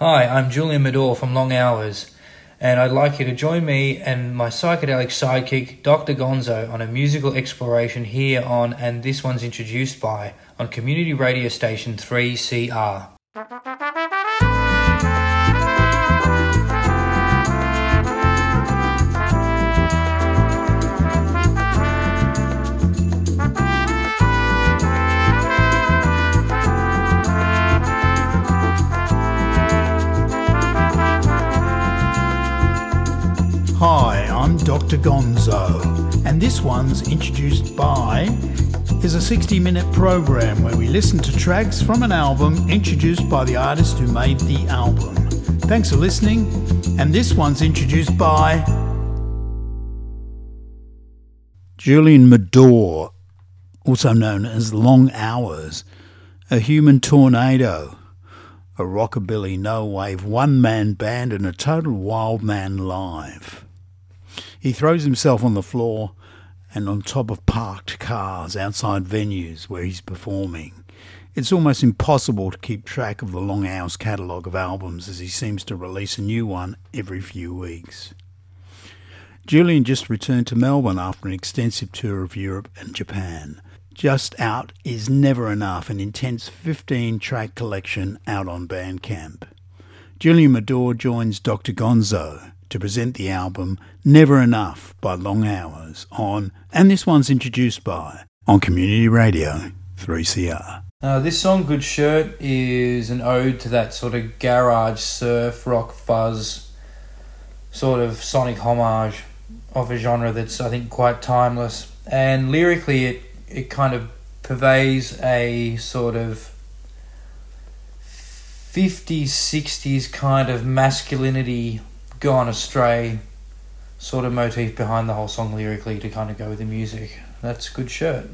Hi, I'm Julian Medore from Long Hours, and I'd like you to join me and my psychedelic sidekick, Dr. Gonzo, on a musical exploration here on And This One's Introduced By on community radio station 3CR. Dr. Gonzo, and this one's introduced by is a 60 minute program where we listen to tracks from an album introduced by the artist who made the album. Thanks for listening, and this one's introduced by Julian Medore, also known as Long Hours, a human tornado a rockabilly no wave one man band and a total wild man live. He throws himself on the floor and on top of parked cars outside venues where he's performing. It's almost impossible to keep track of the Long Hours catalogue of albums as he seems to release a new one every few weeks. Julian just returned to Melbourne after an extensive tour of Europe and Japan. Just Out is Never Enough, an intense 15 track collection out on Bandcamp. Julian Medore joins Dr. Gonzo to present the album Never Enough by Long Hours on, and this one's introduced by, on Community Radio 3CR. Uh, this song, Good Shirt, is an ode to that sort of garage surf rock fuzz sort of sonic homage of a genre that's, I think, quite timeless. And lyrically, it it kind of purveys a sort of 50s, 60s kind of masculinity gone astray sort of motif behind the whole song lyrically to kind of go with the music. That's a good shirt.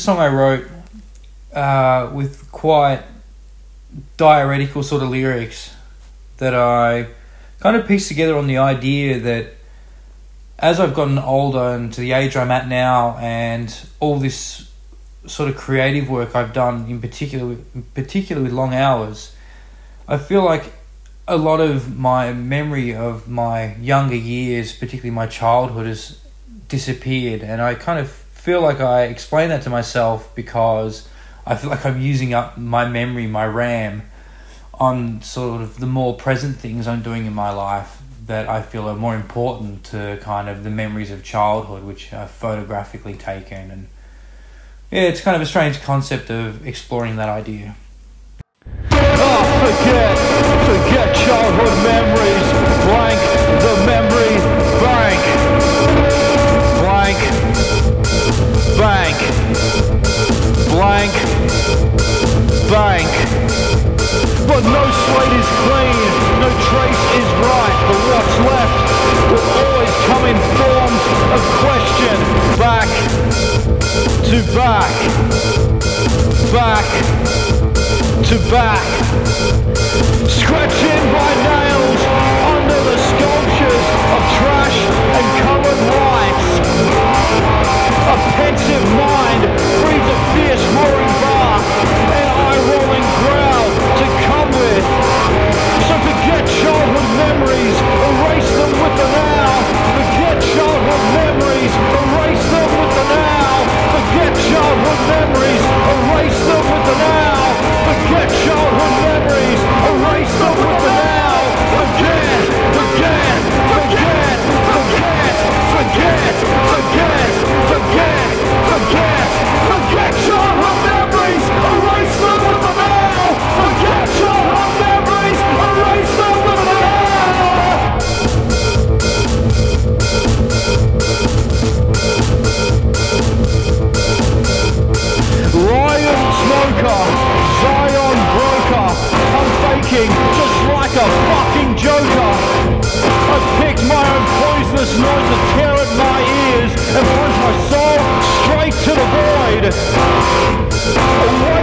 Song I wrote uh, with quite diaretical sort of lyrics that I kind of pieced together on the idea that as I've gotten older and to the age I'm at now, and all this sort of creative work I've done, in particular, in particular with long hours, I feel like a lot of my memory of my younger years, particularly my childhood, has disappeared, and I kind of feel like I explain that to myself because I feel like I'm using up my memory, my RAM, on sort of the more present things I'm doing in my life that I feel are more important to kind of the memories of childhood, which are photographically taken and yeah, it's kind of a strange concept of exploring that idea. Forget, forget childhood memories. Blank the memory bank. Bank. But no slate is clean, no trace is right. But what's left will always come in forms of question. Back to back, back to back. Scratching by nails under the sculptures of trash and coloured lights. A pensive mind breeds a fierce roaring bark, an to come with. So forget childhood memories, erase them with the now. Forget childhood memories, erase them with the now. Forget childhood memories, erase them with the now. Forget childhood memories, erase them with the now. Poisonous noise to tear at my ears and plunge my soul straight to the void. Away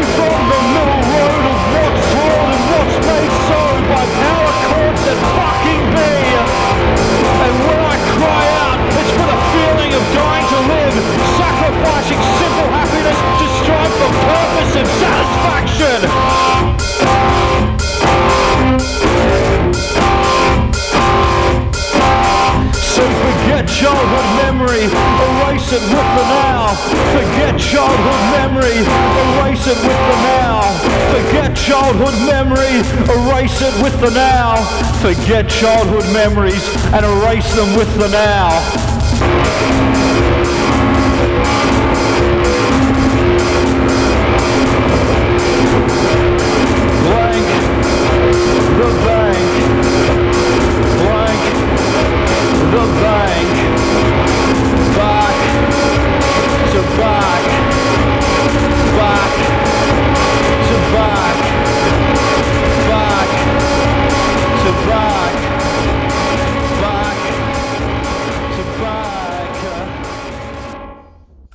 with the now. Forget childhood memories and erase them with the now.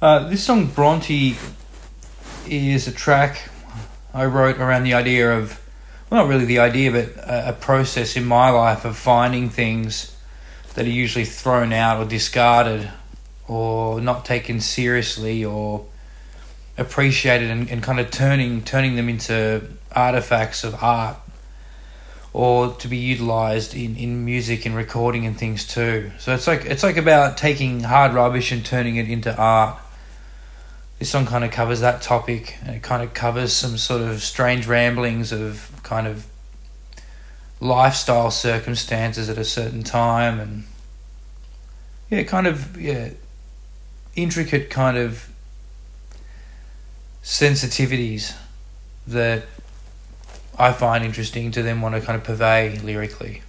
Uh, this song Bronte is a track I wrote around the idea of, well, not really the idea, but a, a process in my life of finding things that are usually thrown out or discarded or not taken seriously or appreciated and, and kind of turning turning them into artifacts of art or to be utilized in, in music and recording and things too. So it's like it's like about taking hard rubbish and turning it into art. This song kind of covers that topic and it kind of covers some sort of strange ramblings of kind of lifestyle circumstances at a certain time and yeah, kind of yeah intricate kind of sensitivities that I find interesting to then want to kind of purvey lyrically.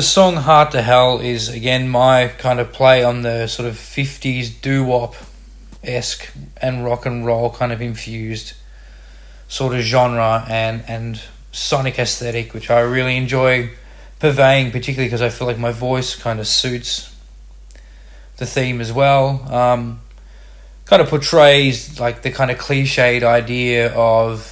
The song Heart to Hell is again my kind of play on the sort of 50s doo wop esque and rock and roll kind of infused sort of genre and, and sonic aesthetic, which I really enjoy purveying, particularly because I feel like my voice kind of suits the theme as well. Um, kind of portrays like the kind of cliched idea of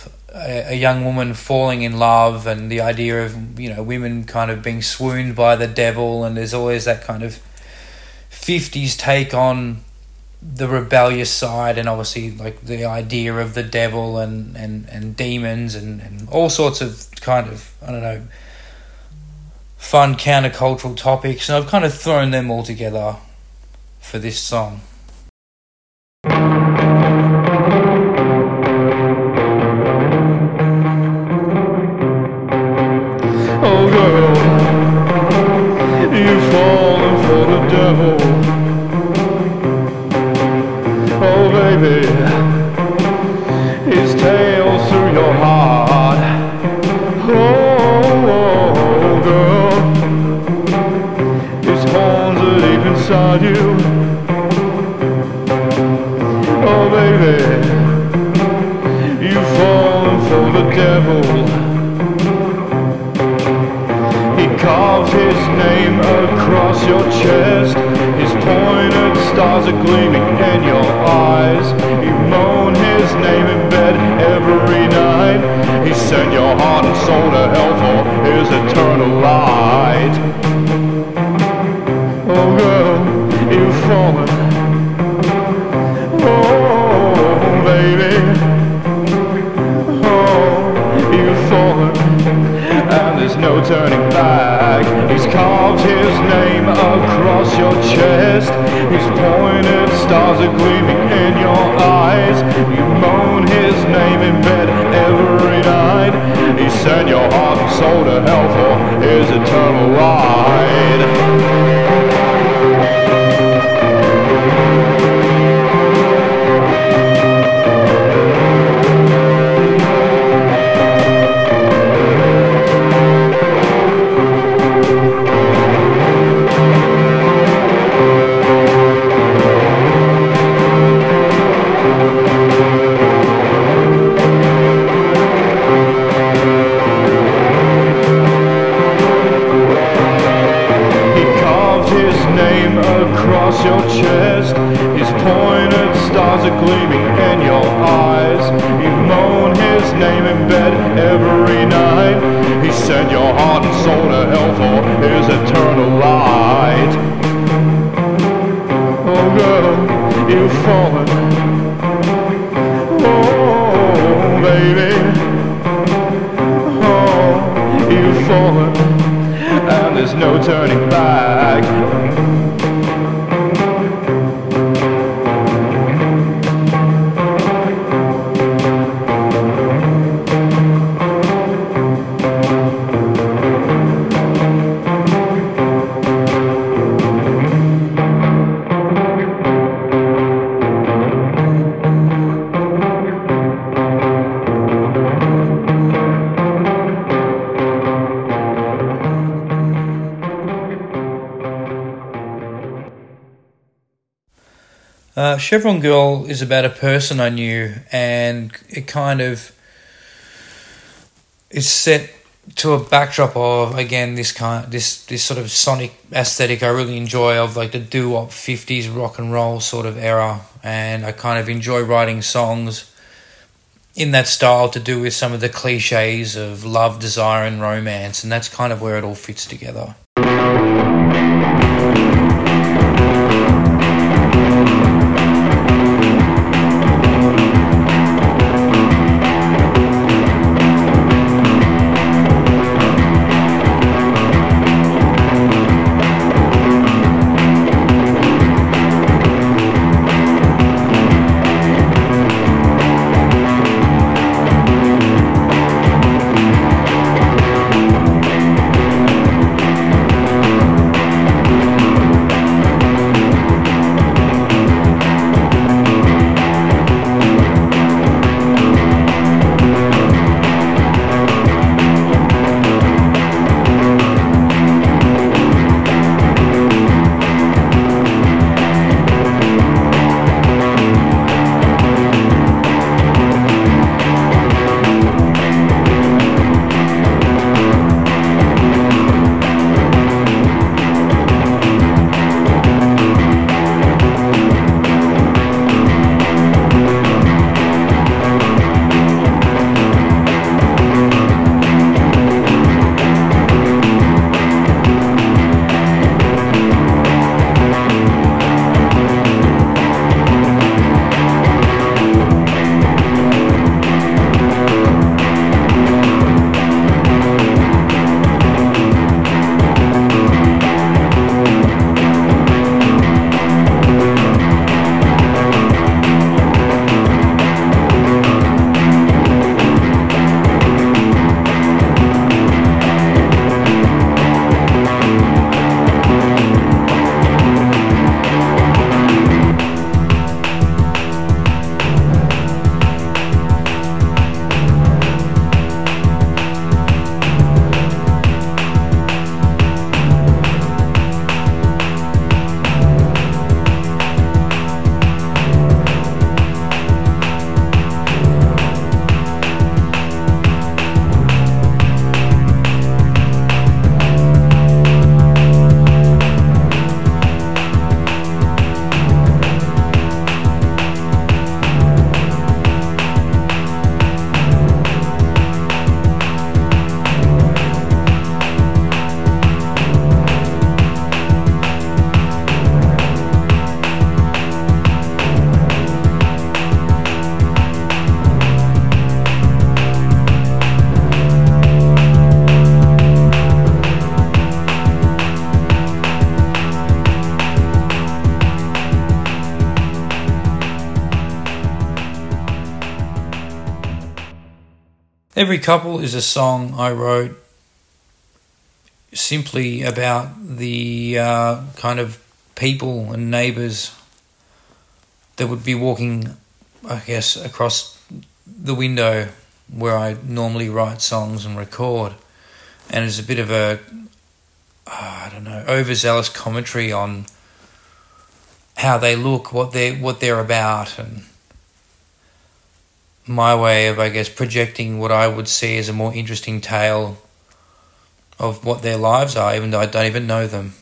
a, young woman falling in love and the idea of you know women kind of being swooned by the devil and there's always that kind of 50s take on the rebellious side and obviously like the idea of the devil and and, and demons and, and all sorts of kind of I don't know fun countercultural topics and I've kind of thrown them all together for this song. Heart and soul to hell for his eternal light. Oh girl, you've fallen. Oh baby. Oh, you've fallen and there's no turning back. He's name across your chest. His pointed stars are gleaming in your eyes. You moan his name in bed every night. He sent your heart and soul to hell for his eternal ride. Chest. His pointed stars are gleaming in your eyes. You moan his name in bed every night. He sent your heart and soul to hell for his eternal light. Oh girl, you've fallen. Oh baby. Oh, you've fallen and there's no turning back. Chevron Girl is about a person I knew, and it kind of is set to a backdrop of again this kind this this sort of sonic aesthetic I really enjoy of like the doo wop fifties rock and roll sort of era, and I kind of enjoy writing songs in that style to do with some of the cliches of love, desire, and romance, and that's kind of where it all fits together. Every Couple is a song I wrote simply about the uh, kind of people and neighbours that would be walking, I guess, across the window where I normally write songs and record. And it's a bit of a, uh, I don't know, overzealous commentary on how they look, what they what they're about, and my way of, I guess, projecting what I would see as a more interesting tale of what their lives are, even though I don't even know them.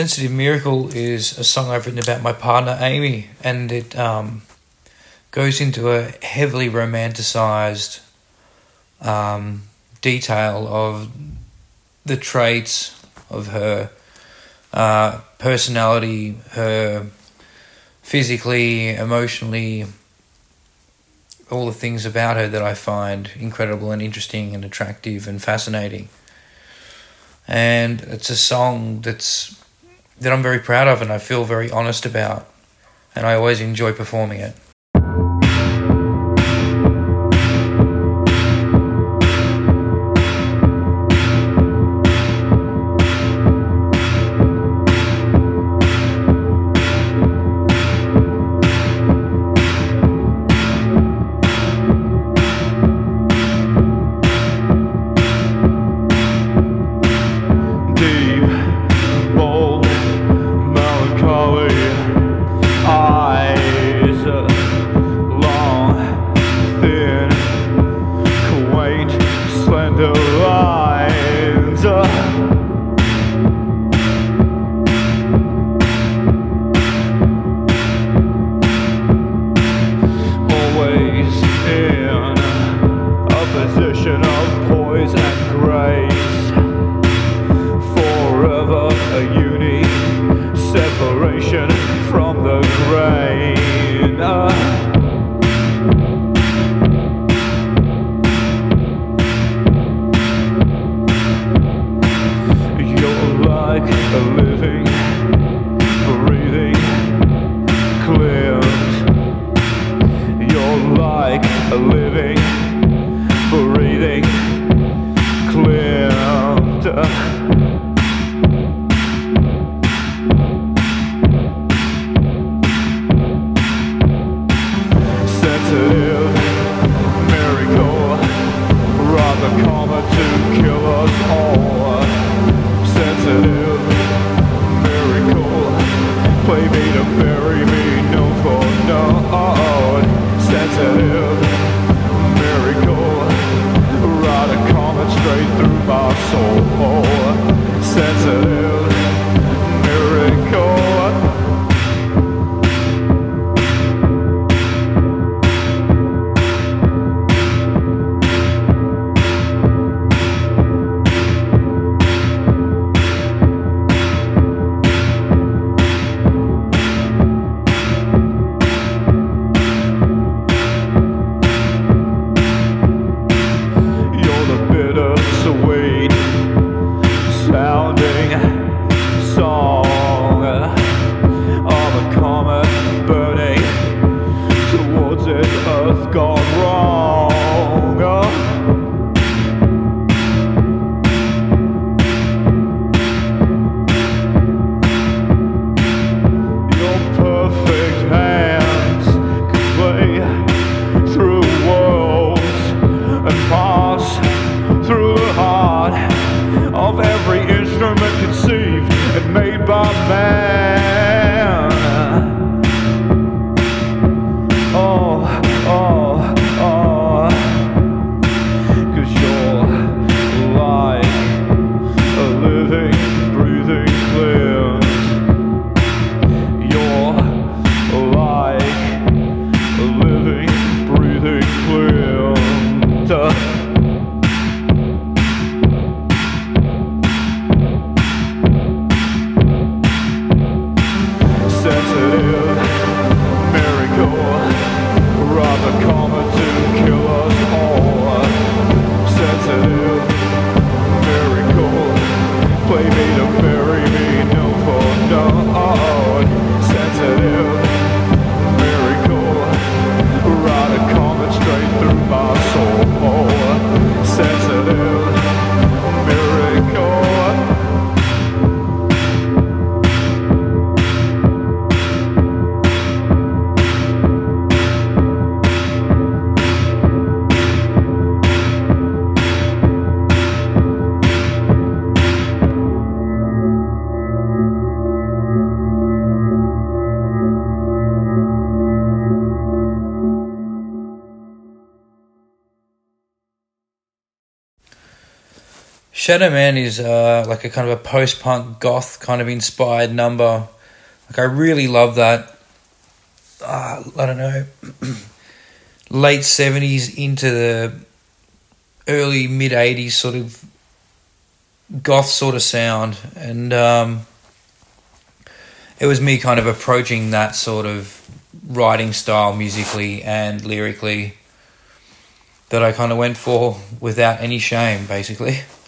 Sensitive Miracle is a song I've written about my partner Amy, and it um, goes into a heavily romanticized um, detail of the traits of her uh, personality, her physically, emotionally, all the things about her that I find incredible and interesting and attractive and fascinating. And it's a song that's that I'm very proud of and I feel very honest about, and I always enjoy performing it. Shadow Man is uh, like a kind of a post punk goth kind of inspired number. Like I really love that. Uh, I don't know, late seventies into the early mid eighties sort of goth sort of sound, and um, it was me kind of approaching that sort of writing style musically and lyrically that I kind of went for without any shame, basically.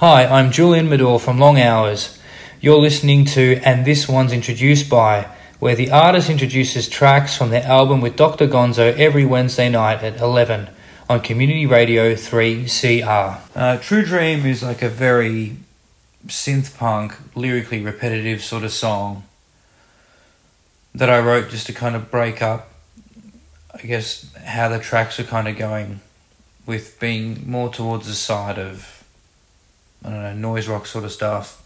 Hi, I'm Julian Medore from Long Hours. You're listening to And This One's Introduced By, where the artist introduces tracks from their album with Dr. Gonzo every Wednesday night at 11 on Community Radio 3CR. Uh, True Dream is like a very synth punk, lyrically repetitive sort of song that I wrote just to kind of break up, I guess, how the tracks are kind of going with being more towards the side of I don't know, noise rock sort of stuff.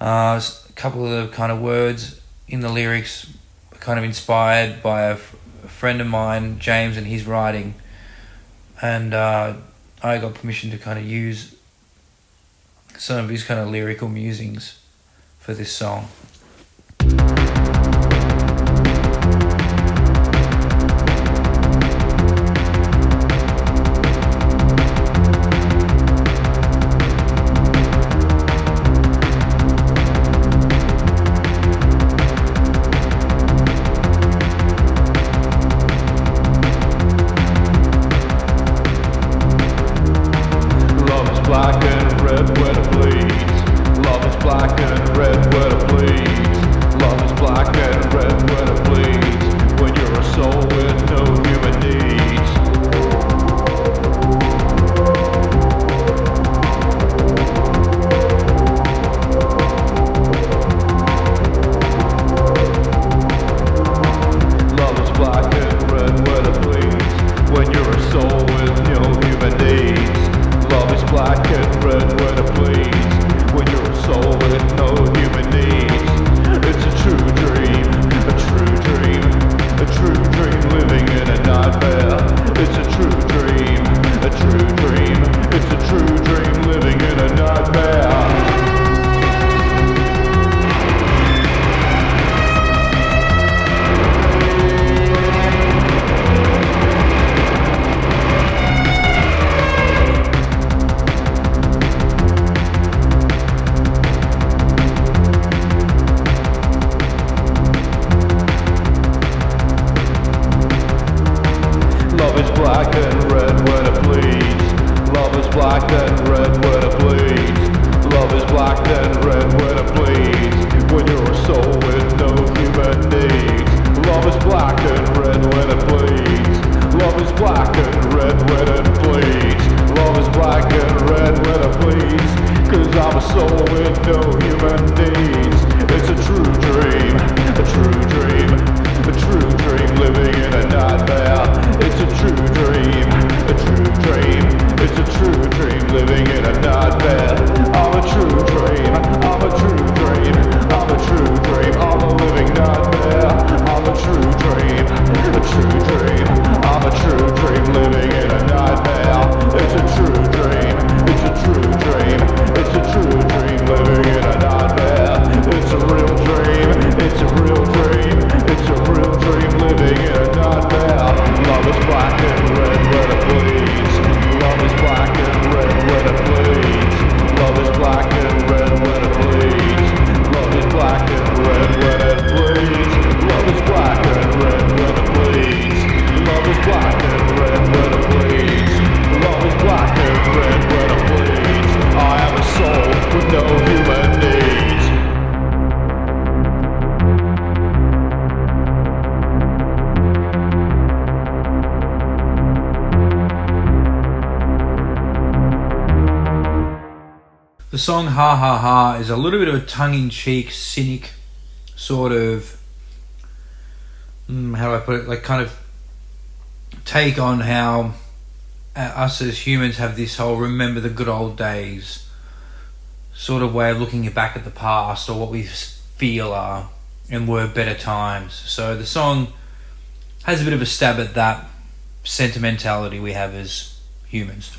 Uh, a couple of the kind of words in the lyrics kind of inspired by a, f- a friend of mine, James, and his writing. And uh, I got permission to kind of use some of his kind of lyrical musings for this song. ha ha ha is a little bit of a tongue in cheek, cynic sort of, mm, how do I put it, like kind of take on how uh, us as humans have this whole remember the good old days sort of way of looking back at the past or what we feel are and were better times. So the song has a bit of a stab at that sentimentality we have as humans.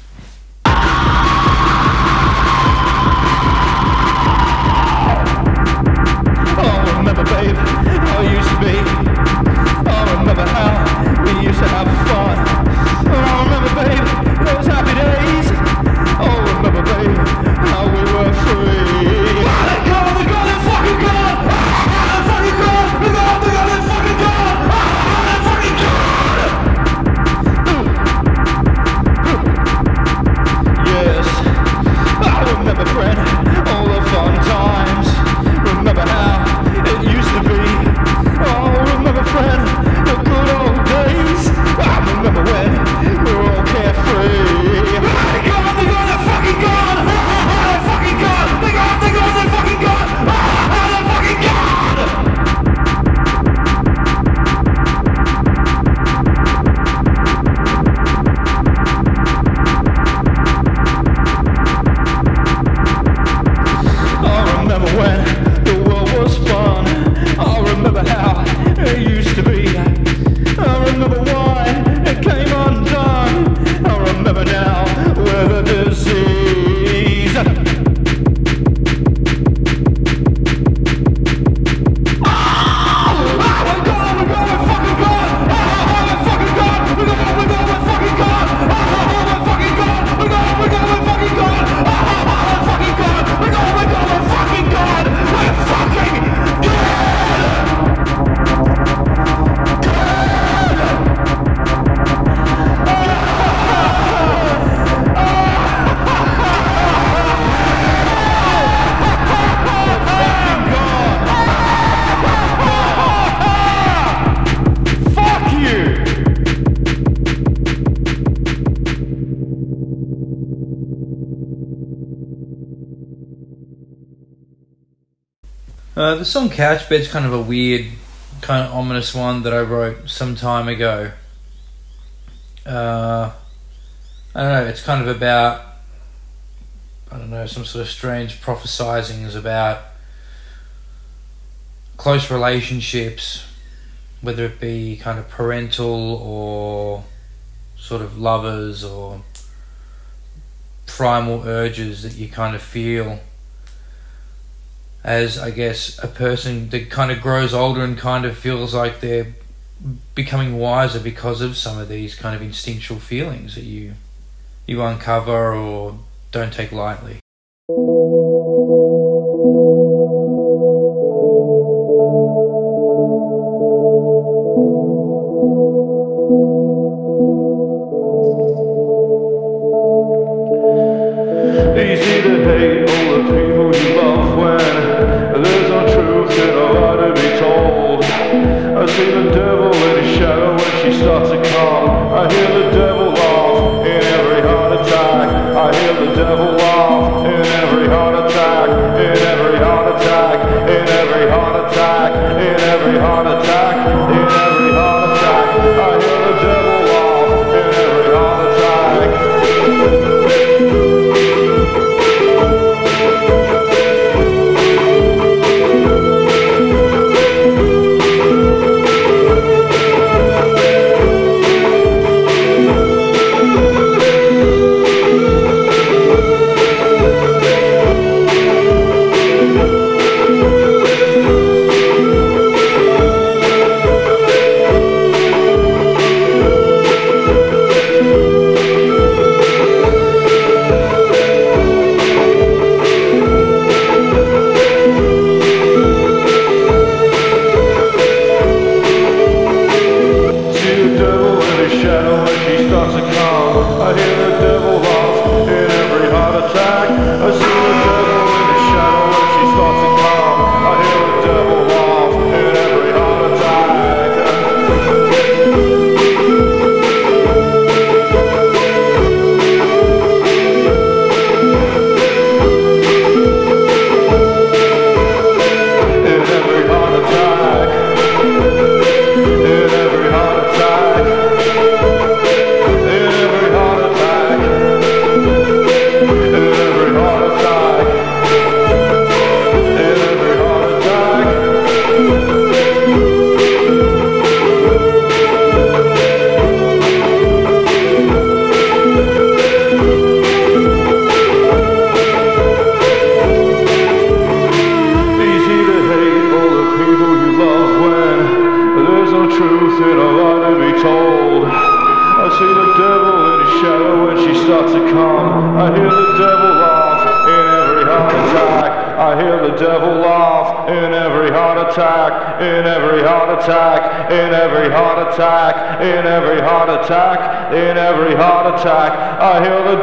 song Couch Bed's kind of a weird, kind of ominous one that I wrote some time ago. Uh, I don't know, it's kind of about, I don't know, some sort of strange prophesizings about close relationships, whether it be kind of parental or sort of lovers or primal urges that you kind of feel as I guess a person that kind of grows older and kind of feels like they're becoming wiser because of some of these kind of instinctual feelings that you you uncover or don't take lightly.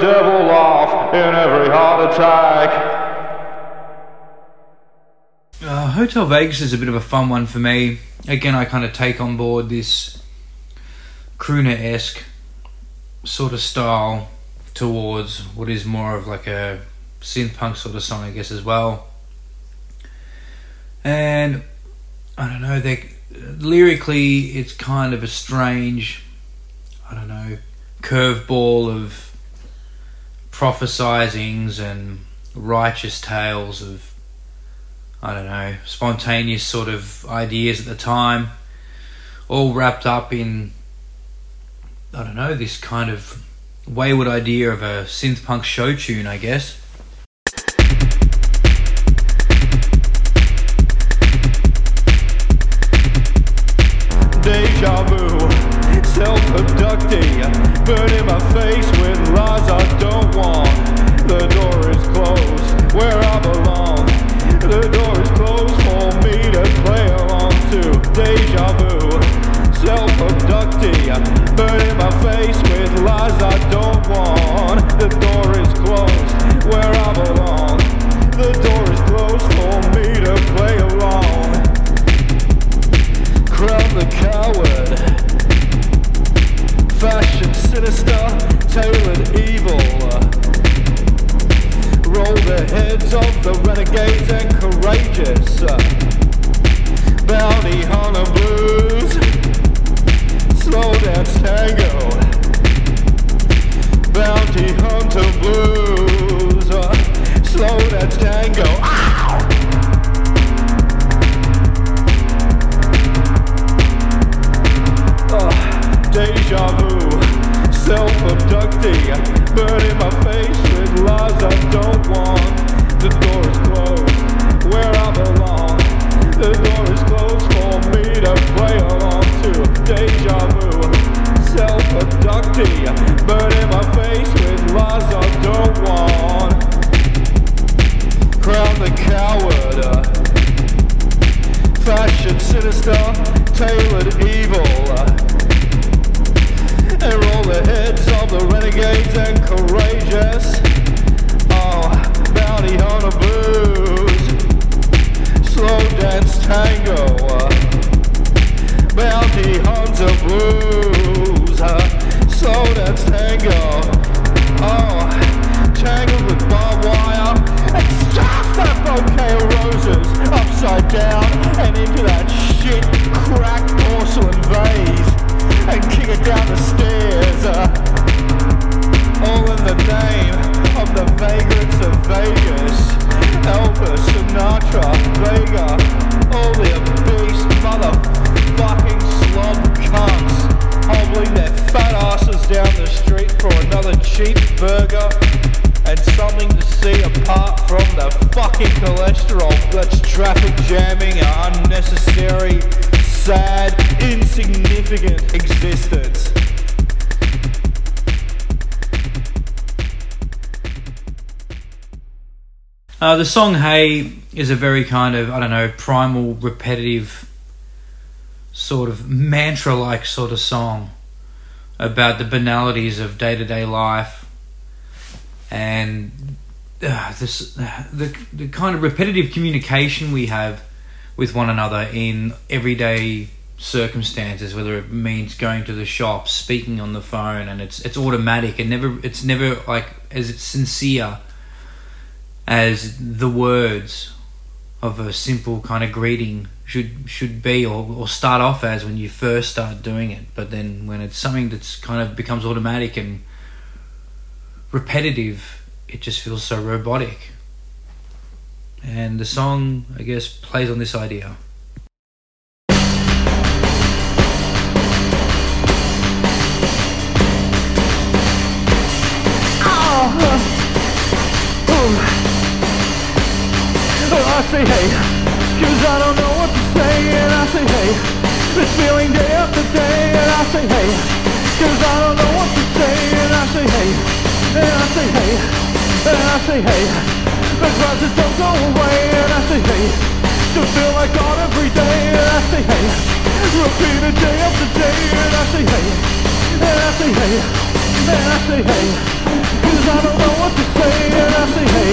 Devil laugh in every heart attack. Uh, Hotel Vegas is a bit of a fun one for me. Again, I kind of take on board this crooner esque sort of style towards what is more of like a synth punk sort of song, I guess, as well. And I don't know, they lyrically, it's kind of a strange, I don't know, curveball of prophesizings and righteous tales of I don't know, spontaneous sort of ideas at the time, all wrapped up in, I don't know, this kind of wayward idea of a synth punk show tune, I guess. The renegades and courageous. Bounty hunter blues. Slow dance tango. Bounty hunter blues. Slow dance tango. Ow! Ah, deja vu, self-abducting, burning my face with lies I don't want. The door is closed, where I belong. The door is closed for me to play along to. Deja vu, self-abducting, burning my face with lies I don't want. Crown the coward. uh, fashion sinister, tailored evil. And roll the heads of the renegades and courageous. Oh, bounty hunter blues, slow dance tango. Bounty hunter blues, slow dance tango. Oh, tangled with barbed wire and stuff that bouquet of roses upside down and into that shit cracked porcelain vase and kick it down the stairs. uh, all in the name of the vagrants of Vegas. Elvis, Sinatra, Vega, all the obese motherfucking slob cunts hobbling their fat asses down the street for another cheap burger and something to see apart from the fucking cholesterol that's traffic jamming our unnecessary, sad, insignificant existence. Uh, the song Hey is a very kind of, I don't know, primal, repetitive, sort of mantra like sort of song. about the banalities of day to day life and uh, this the the kind of repetitive communication we have with one another in everyday circumstances, whether it means going to the shop, speaking on the phone, and it's it's automatic and never it's never like as it's sincere as the words of a simple kind of greeting should should be or, or start off as when you first start doing it. But then when it's something that's kind of becomes automatic and repetitive it just feels so robotic. And the song i guess plays on this idea. Oh, I say hey, cause I don't know what to say and I say hey, this feeling day after day and I say hey, cause I don't know what to say and I say hey, and I say hey, and I say hey, the clouds don't go away and I say hey, to feel like God every day and I say hey, repeat it day after day and I say hey, and I say hey, and I say hey, cause I don't know what to say and I say hey,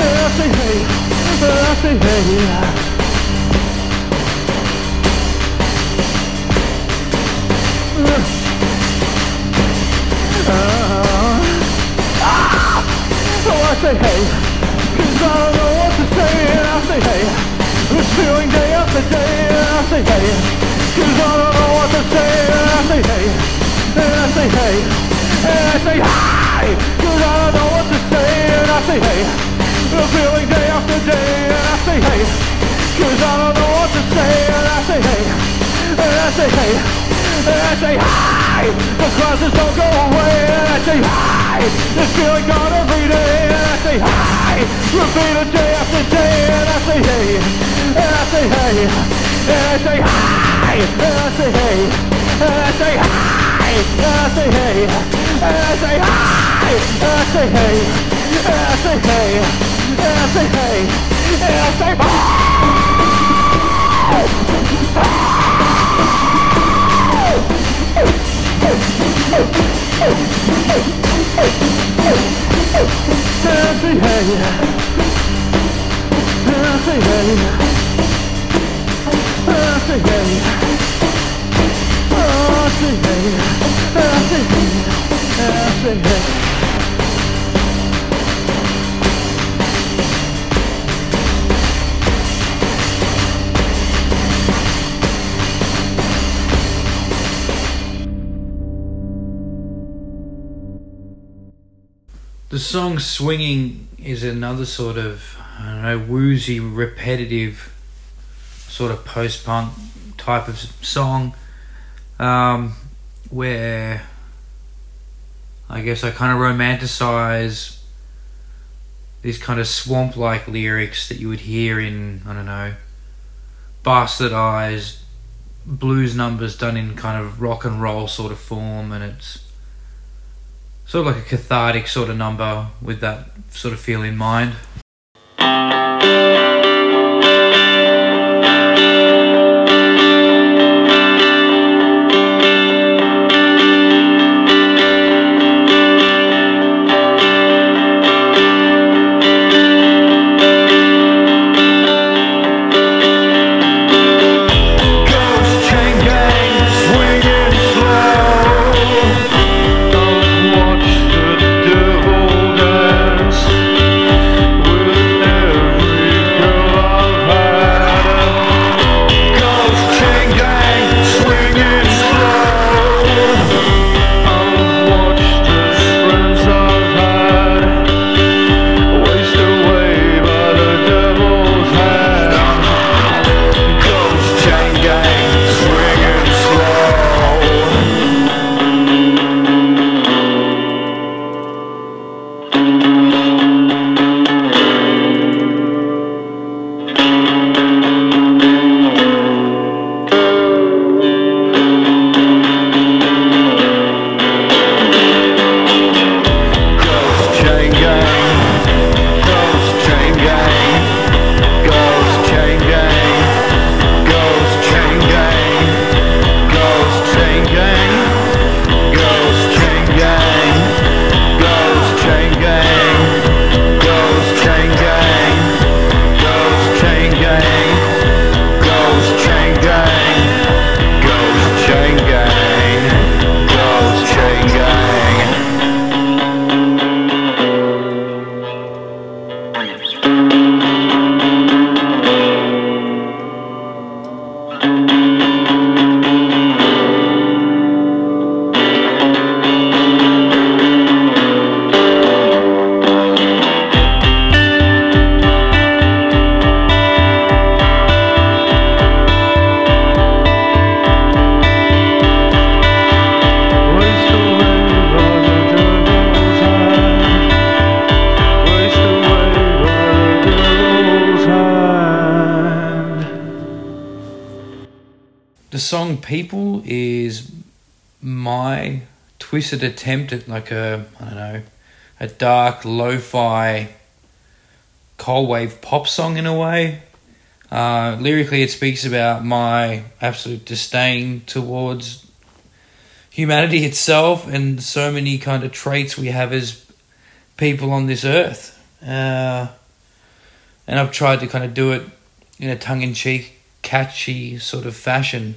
I say hey, I say hey. I say I don't know what to say and I say hey, day after day and I say I don't know what to say and I say hey, and I say hey, and I say I don't know what to say and I say hey, the feeling day after day and I say hey, cause I don't know what to say and I say hey, and I say hey, and I say hi, the crosses don't go away and I say hi, this feeling gone every day and I say hi, repeat it day after day and I say hey, and I say hey, and I say hi, and I say hey, and I say hi, and I say hey, and I say hi, and I say hey, and I say hey, and I say hey, say hey, say hey, say hey, oh say hey, say hey. The song Swinging is another sort of, I don't know, woozy, repetitive, sort of post punk type of song um, where I guess I kind of romanticize these kind of swamp like lyrics that you would hear in, I don't know, bastardized blues numbers done in kind of rock and roll sort of form, and it's sort of like a cathartic sort of number with that sort of feel in mind. Twisted attempt at like a I don't know a dark lo-fi cold wave pop song in a way. Uh, lyrically, it speaks about my absolute disdain towards humanity itself and so many kind of traits we have as people on this earth. Uh, and I've tried to kind of do it in a tongue in cheek, catchy sort of fashion.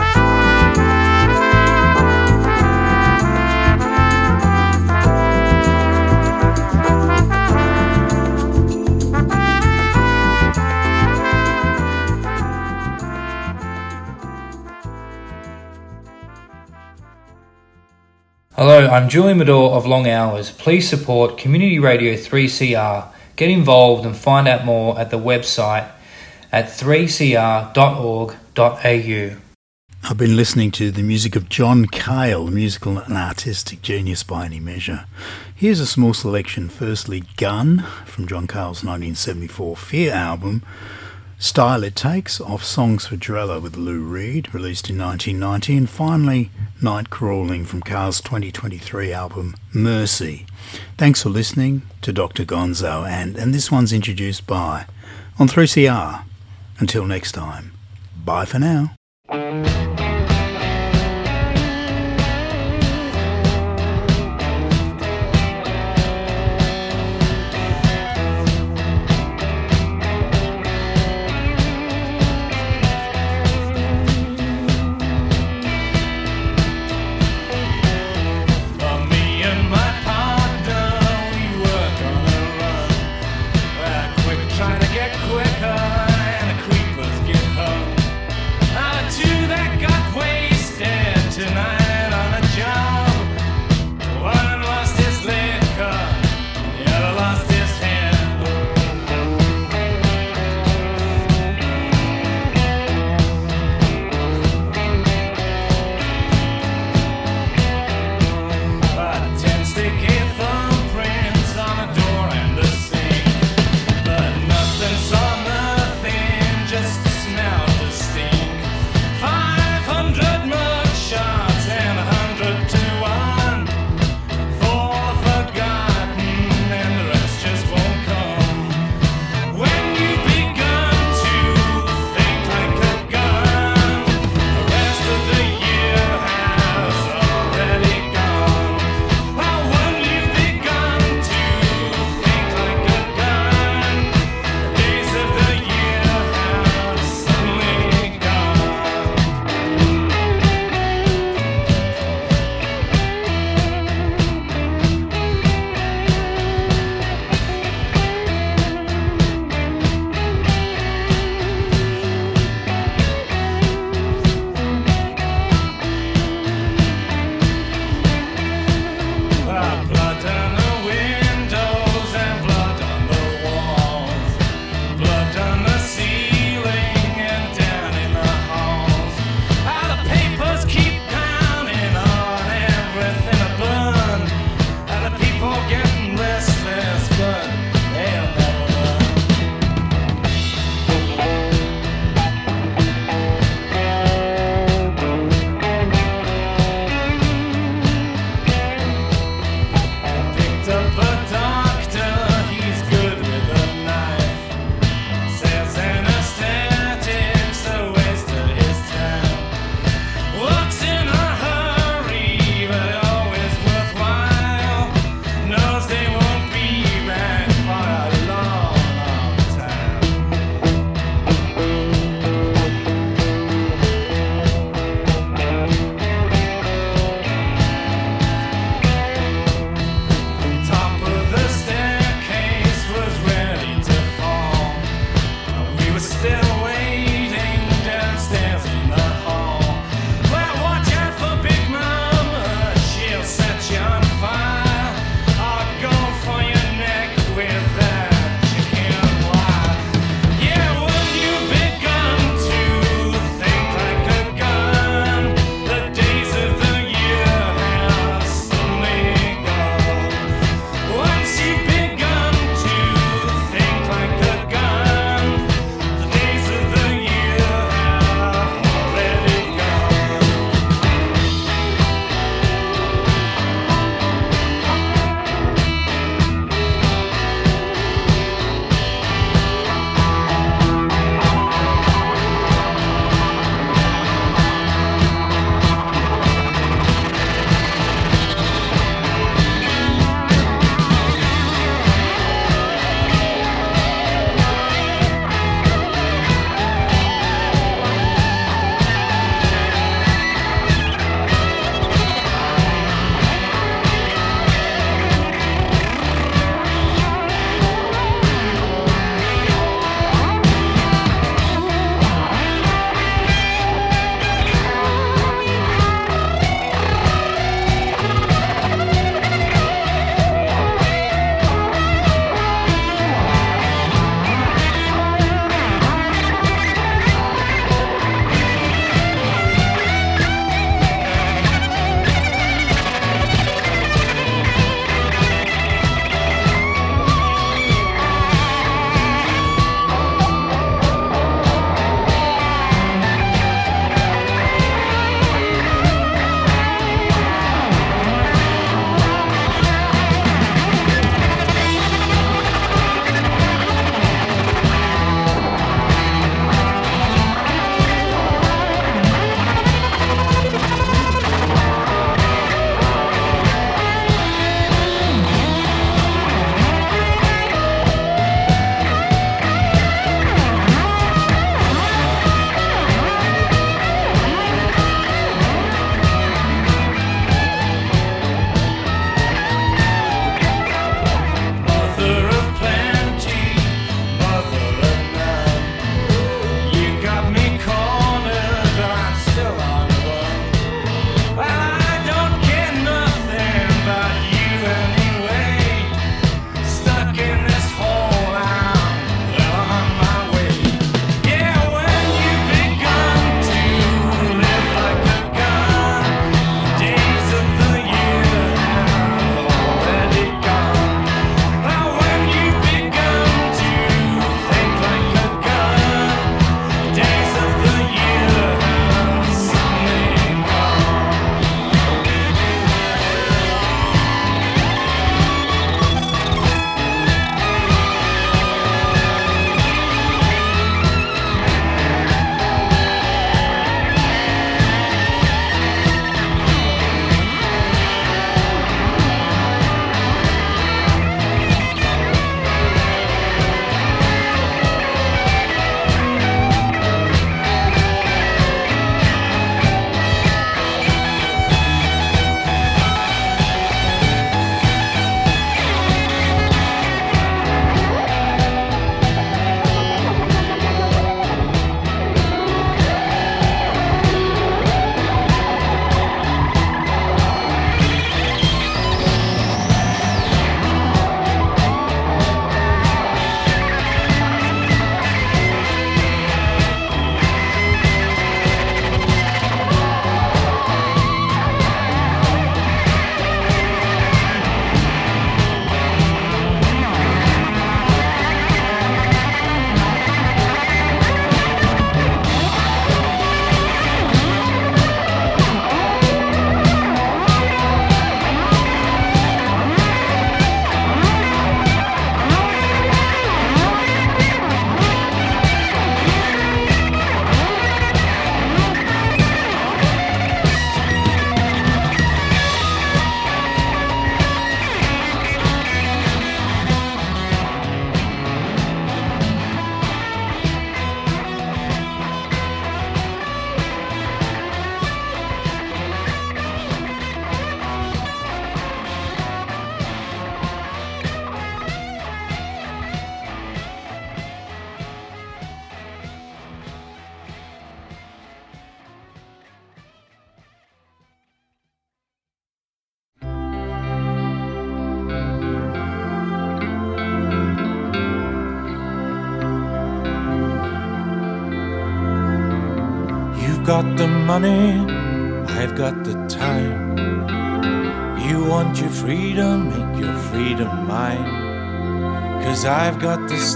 I'm Julian Medore of Long Hours. Please support Community Radio 3CR. Get involved and find out more at the website at 3cr.org.au. I've been listening to the music of John Cale, a musical and artistic genius by any measure. Here's a small selection. Firstly, Gun from John Cale's 1974 Fear album. Style It Takes off Songs for Drella with Lou Reed, released in 1990. And finally, Night Crawling from Cale's 2023 album Mercy. Thanks for listening to Dr. Gonzo, and, and this one's introduced by on 3CR. Until next time, bye for now.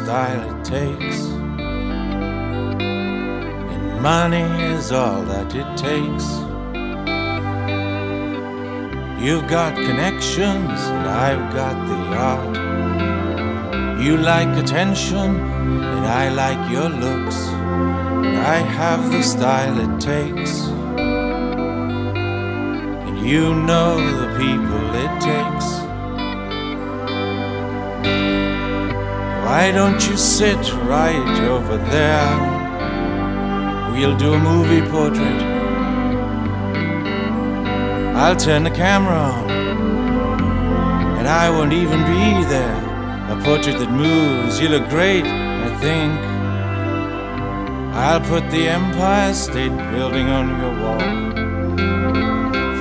Style it takes. And money is all that it takes. You've got connections, and I've got the art. You like attention, and I like your looks. And I have the style it takes. And you know the people it takes. Why don't you sit right over there? We'll do a movie portrait. I'll turn the camera on, and I won't even be there. A portrait that moves, you look great, I think. I'll put the Empire State Building on your wall.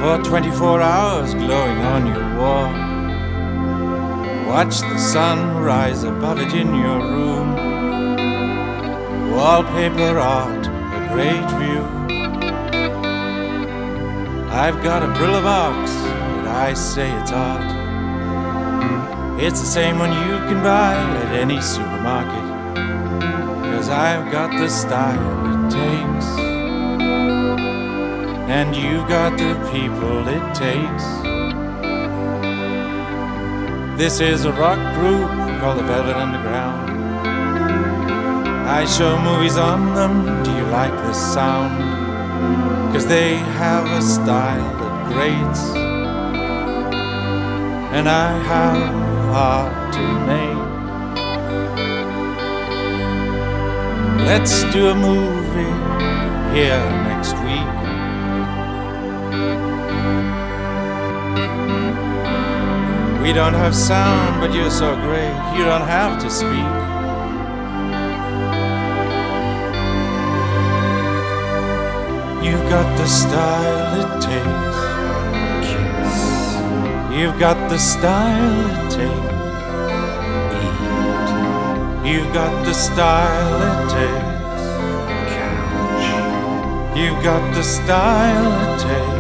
For 24 hours glowing on your wall. Watch the sun rise above it in your room. Wallpaper art, a great view. I've got a Brillo box, and I say it's art. It's the same one you can buy at any supermarket. Cause I've got the style it takes. And you've got the people it takes. This is a rock group called the Velvet Underground. I show movies on them. Do you like the sound? Cause they have a style that grates. And I have art to make. Let's do a movie here We don't have sound, but you're so great, you don't have to speak. You've got the style it takes. Kiss. You've got the style it takes. Eat. You've got the style it takes. Couch. You've got the style it takes.